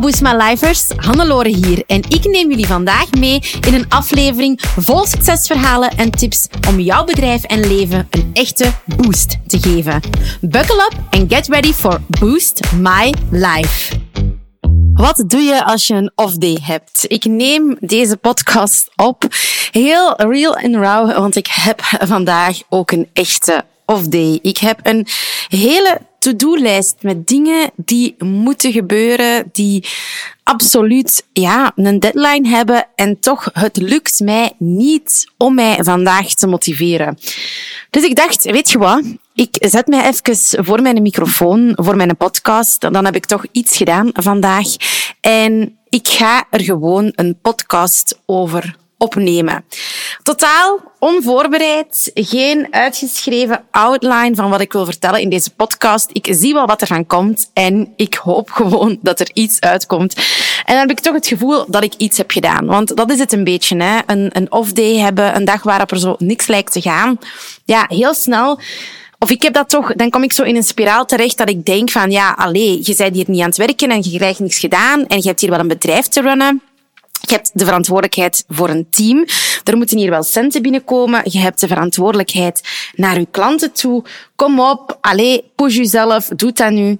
Boost My Lifers, Hannelore hier en ik neem jullie vandaag mee in een aflevering vol succesverhalen en tips om jouw bedrijf en leven een echte boost te geven. Buckle up and get ready for Boost My Life. Wat doe je als je een off-day hebt? Ik neem deze podcast op heel real and raw, want ik heb vandaag ook een echte off-day. Ik heb een hele to-do-lijst met dingen die moeten gebeuren, die absoluut ja, een deadline hebben en toch het lukt mij niet om mij vandaag te motiveren. Dus ik dacht, weet je wat? Ik zet mij even voor mijn microfoon, voor mijn podcast. Dan heb ik toch iets gedaan vandaag. En ik ga er gewoon een podcast over opnemen. Totaal onvoorbereid, geen uitgeschreven outline van wat ik wil vertellen in deze podcast. Ik zie wel wat er van komt en ik hoop gewoon dat er iets uitkomt. En dan heb ik toch het gevoel dat ik iets heb gedaan. Want dat is het een beetje, hè. Een, een off-day hebben, een dag waarop er zo niks lijkt te gaan. Ja, heel snel of ik heb dat toch, dan kom ik zo in een spiraal terecht dat ik denk van, ja, allee, je bent hier niet aan het werken en je krijgt niks gedaan en je hebt hier wel een bedrijf te runnen. Je hebt de verantwoordelijkheid voor een team. Er moeten hier wel centen binnenkomen. Je hebt de verantwoordelijkheid naar je klanten toe. Kom op, allee, push jezelf, doe dat nu.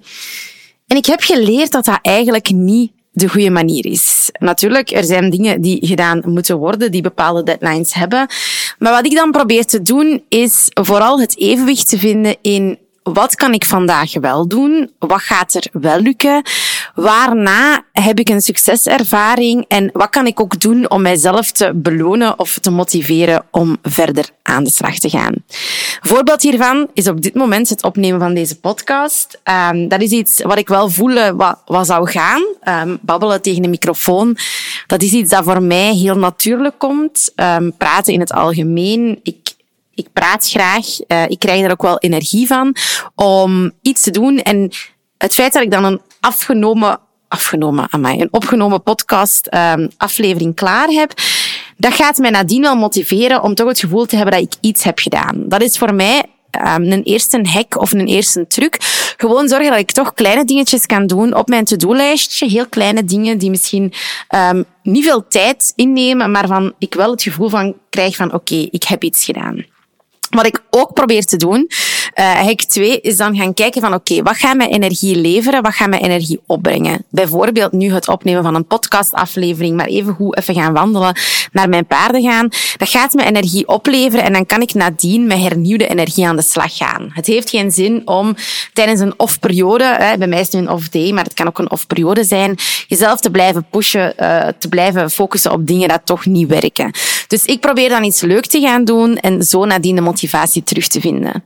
En ik heb geleerd dat dat eigenlijk niet de goede manier is. Natuurlijk, er zijn dingen die gedaan moeten worden, die bepaalde deadlines hebben. Maar wat ik dan probeer te doen, is vooral het evenwicht te vinden in wat kan ik vandaag wel doen? Wat gaat er wel lukken? Waarna heb ik een succeservaring en wat kan ik ook doen om mijzelf te belonen of te motiveren om verder aan de slag te gaan? Voorbeeld hiervan is op dit moment het opnemen van deze podcast. Um, dat is iets wat ik wel voel wat, wat zou gaan. Um, babbelen tegen een microfoon. Dat is iets dat voor mij heel natuurlijk komt. Um, praten in het algemeen. Ik, ik praat graag. Uh, ik krijg er ook wel energie van om iets te doen. En het feit dat ik dan een afgenomen, afgenomen aan mij, een opgenomen podcast um, aflevering klaar heb, dat gaat mij nadien wel motiveren om toch het gevoel te hebben dat ik iets heb gedaan. Dat is voor mij um, een eerste hack of een eerste truc. Gewoon zorgen dat ik toch kleine dingetjes kan doen op mijn to-do-lijstje. Heel kleine dingen die misschien um, niet veel tijd innemen, maar van ik wel het gevoel van krijg van oké, ik heb iets gedaan. Wat ik ook probeer te doen, uh, hack 2, is dan gaan kijken van oké, wat gaat mij energie leveren, wat gaat mij energie opbrengen? Bijvoorbeeld nu het opnemen van een podcastaflevering, maar even goed even gaan wandelen, naar mijn paarden gaan. Dat gaat me energie opleveren en dan kan ik nadien met hernieuwde energie aan de slag gaan. Het heeft geen zin om tijdens een off-periode, bij mij is het nu een off-day, maar het kan ook een off-periode zijn, jezelf te blijven pushen, uh, te blijven focussen op dingen dat toch niet werken. Dus ik probeer dan iets leuk te gaan doen en zo nadien de motivatie terug te vinden.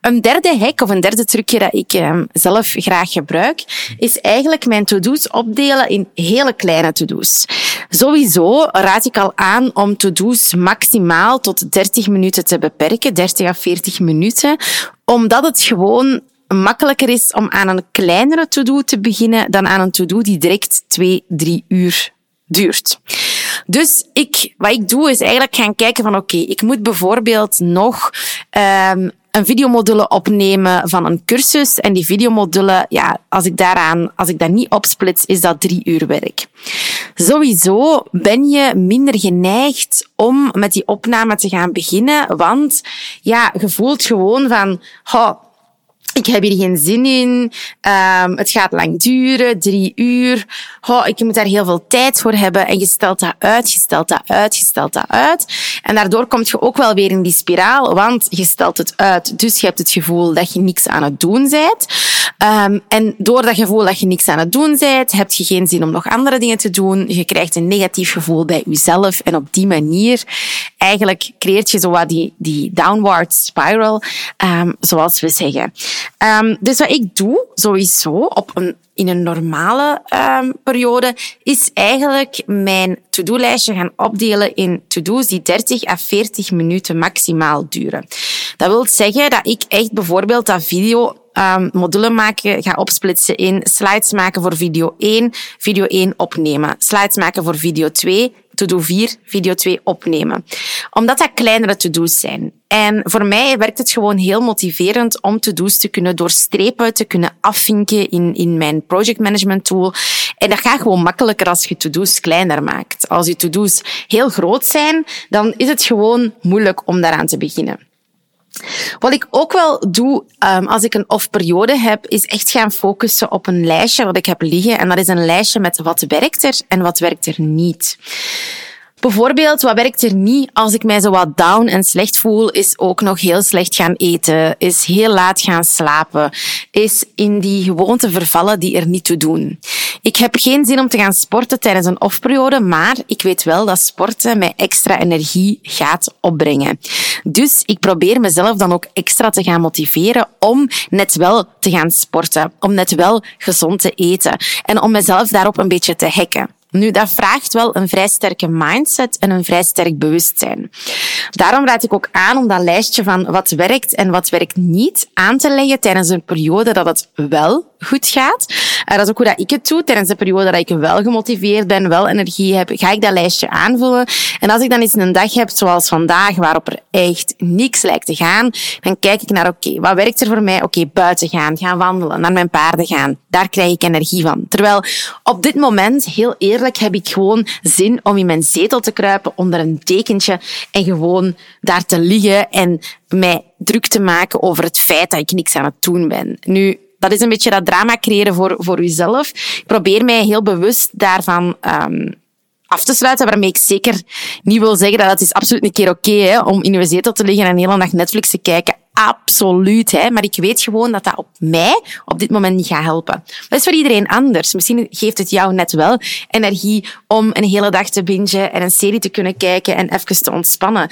Een derde hack of een derde trucje dat ik eh, zelf graag gebruik, is eigenlijk mijn to-do's opdelen in hele kleine to-do's. Sowieso raad ik al aan om to-do's maximaal tot 30 minuten te beperken, 30 à 40 minuten, omdat het gewoon makkelijker is om aan een kleinere to-do te beginnen dan aan een to-do die direct 2, 3 uur duurt. Dus ik, wat ik doe is eigenlijk gaan kijken van oké, ik moet bijvoorbeeld nog um, een videomodule opnemen van een cursus. En die videomodule, ja, als ik daaraan, als ik dat niet opsplits, is dat drie uur werk. Sowieso ben je minder geneigd om met die opname te gaan beginnen, want ja, je voelt gewoon van, oh, ik heb hier geen zin in. Um, het gaat lang duren, drie uur. Oh, ik moet daar heel veel tijd voor hebben. En je stelt dat uit, je stelt dat uit, je stelt dat uit. En daardoor kom je ook wel weer in die spiraal, want je stelt het uit. Dus je hebt het gevoel dat je niks aan het doen bent. Um, en door dat gevoel dat je niks aan het doen bent, heb je geen zin om nog andere dingen te doen. Je krijgt een negatief gevoel bij jezelf. En op die manier, eigenlijk creëert je zo wat die, die downward spiral, um, zoals we zeggen. Um, dus wat ik doe, sowieso, op een, in een normale um, periode, is eigenlijk mijn to-do-lijstje gaan opdelen in to-do's die 30 à 40 minuten maximaal duren. Dat wil zeggen dat ik echt bijvoorbeeld dat video um, module maken ga opsplitsen in slides maken voor video 1, video 1 opnemen. Slides maken voor video 2, to-do 4, video 2 opnemen. Omdat dat kleinere to-do's zijn. En voor mij werkt het gewoon heel motiverend om to-do's te kunnen doorstrepen, te kunnen afvinken in, in mijn project management tool. En dat gaat gewoon makkelijker als je to-do's kleiner maakt. Als je to-do's heel groot zijn, dan is het gewoon moeilijk om daaraan te beginnen. Wat ik ook wel doe um, als ik een off-periode heb, is echt gaan focussen op een lijstje wat ik heb liggen. En dat is een lijstje met wat werkt er en wat werkt er niet. Bijvoorbeeld, wat werkt er niet als ik mij zo wat down en slecht voel, is ook nog heel slecht gaan eten, is heel laat gaan slapen, is in die gewoonte vervallen die er niet toe doen. Ik heb geen zin om te gaan sporten tijdens een off-periode, maar ik weet wel dat sporten mij extra energie gaat opbrengen. Dus ik probeer mezelf dan ook extra te gaan motiveren om net wel te gaan sporten, om net wel gezond te eten en om mezelf daarop een beetje te hacken. Nu, dat vraagt wel een vrij sterke mindset en een vrij sterk bewustzijn. Daarom raad ik ook aan om dat lijstje van wat werkt en wat werkt niet aan te leggen tijdens een periode dat het wel goed gaat. Uh, dat is ook hoe dat ik het doe. Tijdens de periode dat ik wel gemotiveerd ben, wel energie heb, ga ik dat lijstje aanvullen. En als ik dan eens een dag heb, zoals vandaag, waarop er echt niks lijkt te gaan, dan kijk ik naar, oké, wat werkt er voor mij? Oké, buiten gaan, gaan wandelen, naar mijn paarden gaan. Daar krijg ik energie van. Terwijl op dit moment, heel eerlijk, heb ik gewoon zin om in mijn zetel te kruipen onder een dekentje en gewoon daar te liggen en mij druk te maken over het feit dat ik niks aan het doen ben. Nu, dat is een beetje dat drama creëren voor, voor uzelf. Ik probeer mij heel bewust daarvan um, af te sluiten, waarmee ik zeker niet wil zeggen dat het is absoluut een keer oké okay, om in uw zetel te liggen en een hele dag Netflix te kijken absoluut. Hè. Maar ik weet gewoon dat dat op mij op dit moment niet gaat helpen. Dat is voor iedereen anders. Misschien geeft het jou net wel energie om een hele dag te bingen en een serie te kunnen kijken en even te ontspannen.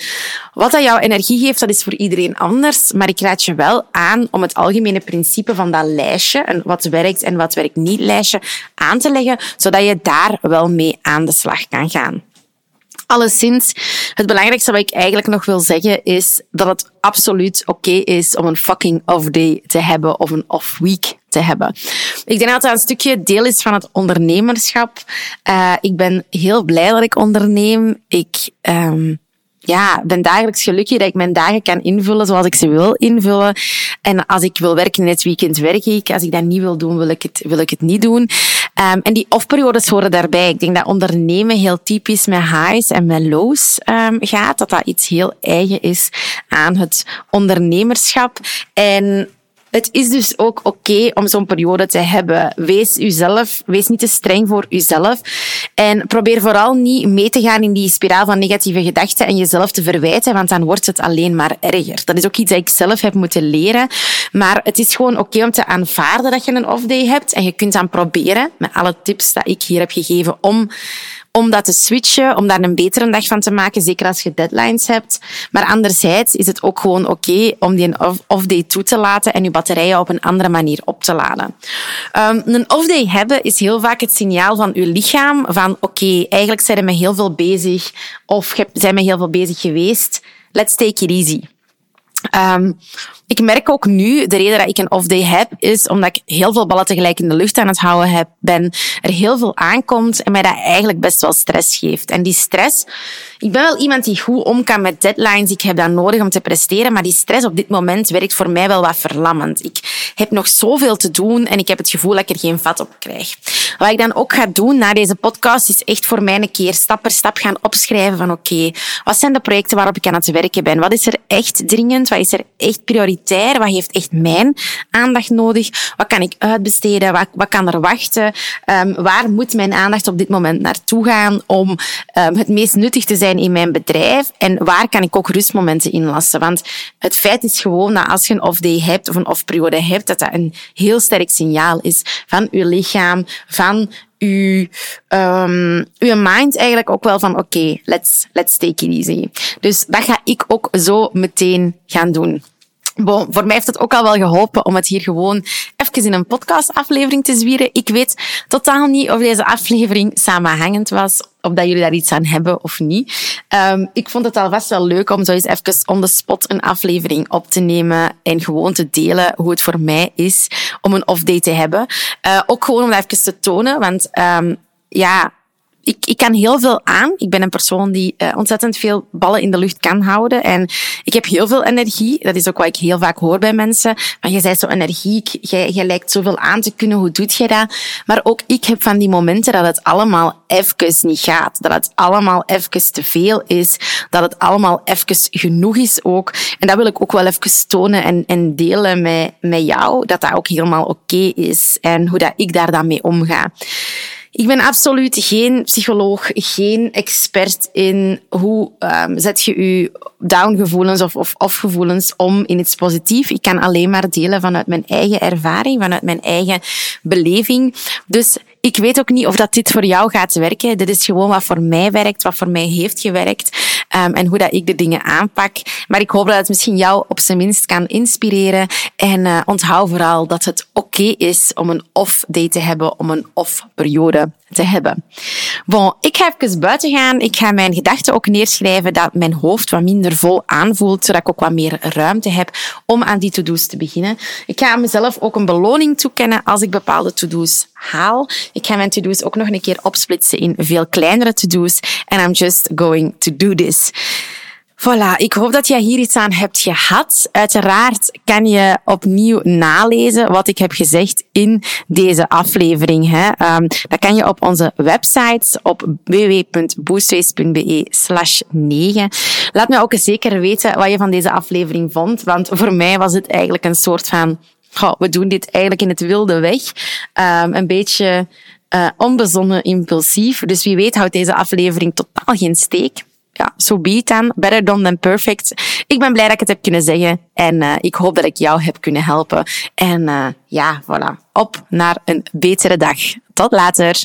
Wat dat jouw energie geeft, dat is voor iedereen anders. Maar ik raad je wel aan om het algemene principe van dat lijstje, en wat werkt en wat werkt niet lijstje, aan te leggen, zodat je daar wel mee aan de slag kan gaan. Alleszins, het belangrijkste wat ik eigenlijk nog wil zeggen is dat het absoluut oké is om een fucking off day te hebben of een off week te hebben. Ik denk dat dat een stukje deel is van het ondernemerschap. Uh, ik ben heel blij dat ik onderneem. Ik um, ja, ben dagelijks gelukkig dat ik mijn dagen kan invullen zoals ik ze wil invullen. En als ik wil werken in het weekend, werk ik. Als ik dat niet wil doen, wil ik het, wil ik het niet doen. Um, en die off-periodes horen daarbij. Ik denk dat ondernemen heel typisch met highs en met lows um, gaat. Dat dat iets heel eigen is aan het ondernemerschap. En het is dus ook oké om zo'n periode te hebben. Wees uzelf, wees niet te streng voor uzelf. En probeer vooral niet mee te gaan in die spiraal van negatieve gedachten en jezelf te verwijten, want dan wordt het alleen maar erger. Dat is ook iets dat ik zelf heb moeten leren. Maar het is gewoon oké om te aanvaarden dat je een off-day hebt. En je kunt dan proberen, met alle tips dat ik hier heb gegeven, om om dat te switchen, om daar een betere dag van te maken, zeker als je deadlines hebt. Maar anderzijds is het ook gewoon oké om die off-day toe te laten en je batterijen op een andere manier op te laden. Um, een off-day hebben is heel vaak het signaal van je lichaam van oké, eigenlijk zijn we heel veel bezig of zijn we heel veel bezig geweest. Let's take it easy. Um, ik merk ook nu, de reden dat ik een off-day heb, is omdat ik heel veel ballen tegelijk in de lucht aan het houden heb, ben, er heel veel aankomt en mij dat eigenlijk best wel stress geeft. En die stress, ik ben wel iemand die goed om kan met deadlines, ik heb dat nodig om te presteren, maar die stress op dit moment werkt voor mij wel wat verlammend. Ik heb nog zoveel te doen en ik heb het gevoel dat ik er geen vat op krijg. Wat ik dan ook ga doen na deze podcast, is echt voor mij een keer stap per stap gaan opschrijven van oké, wat zijn de projecten waarop ik aan het werken ben? Wat is er echt dringend? Wat is er echt prioriteit? Wat heeft echt mijn aandacht nodig? Wat kan ik uitbesteden? Wat, wat kan er wachten? Um, waar moet mijn aandacht op dit moment naartoe gaan om um, het meest nuttig te zijn in mijn bedrijf? En waar kan ik ook rustmomenten inlassen? Want het feit is gewoon dat als je een off-day hebt of een off-periode hebt, dat dat een heel sterk signaal is van je lichaam, van uw, um, uw mind eigenlijk ook wel van oké, okay, let's, let's take it easy. Dus dat ga ik ook zo meteen gaan doen. Bon, voor mij heeft het ook al wel geholpen om het hier gewoon even in een podcastaflevering te zwieren. Ik weet totaal niet of deze aflevering samenhangend was, of dat jullie daar iets aan hebben of niet. Um, ik vond het alvast wel leuk om zo eens even on the spot een aflevering op te nemen en gewoon te delen hoe het voor mij is om een off-day te hebben. Uh, ook gewoon om dat even te tonen, want um, ja, ik, ik kan heel veel aan. Ik ben een persoon die uh, ontzettend veel ballen in de lucht kan houden. En ik heb heel veel energie. Dat is ook wat ik heel vaak hoor bij mensen. Maar je bent zo energiek, jij, jij lijkt zoveel aan te kunnen. Hoe doet je dat? Maar ook ik heb van die momenten dat het allemaal even niet gaat. Dat het allemaal even te veel is. Dat het allemaal even genoeg is ook. En dat wil ik ook wel even tonen en, en delen met, met jou. Dat dat ook helemaal oké is. En hoe dat ik daar dan mee omga. Ik ben absoluut geen psycholoog, geen expert in hoe um, zet je je downgevoelens of, of off-gevoelens om in iets positiefs. Ik kan alleen maar delen vanuit mijn eigen ervaring, vanuit mijn eigen beleving. Dus ik weet ook niet of dat dit voor jou gaat werken. Dit is gewoon wat voor mij werkt, wat voor mij heeft gewerkt. Um, en hoe dat ik de dingen aanpak. Maar ik hoop dat het misschien jou op zijn minst kan inspireren. En uh, onthoud vooral dat het oké is om een off-day te hebben, om een off-periode te hebben. Bon, ik ga even buiten gaan. Ik ga mijn gedachten ook neerschrijven dat mijn hoofd wat minder vol aanvoelt, zodat ik ook wat meer ruimte heb om aan die to-do's te beginnen. Ik ga mezelf ook een beloning toekennen als ik bepaalde to-do's haal. Ik ga mijn to-do's ook nog een keer opsplitsen in veel kleinere to-do's. And I'm just going to do this. Voilà, ik hoop dat jij hier iets aan hebt gehad. Uiteraard kan je opnieuw nalezen wat ik heb gezegd in deze aflevering. Hè. Um, dat kan je op onze website op www.boostways.be slash 9. Laat me ook zeker weten wat je van deze aflevering vond, want voor mij was het eigenlijk een soort van Goh, we doen dit eigenlijk in het wilde weg. Um, een beetje uh, onbezonnen impulsief. Dus wie weet houdt deze aflevering totaal geen steek. Ja, so be it dan. Better done than perfect. Ik ben blij dat ik het heb kunnen zeggen. En uh, ik hoop dat ik jou heb kunnen helpen. En uh, ja, voilà. Op naar een betere dag. Tot later.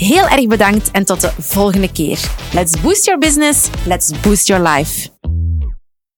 Heel erg bedankt en tot de volgende keer. Let's boost your business, let's boost your life.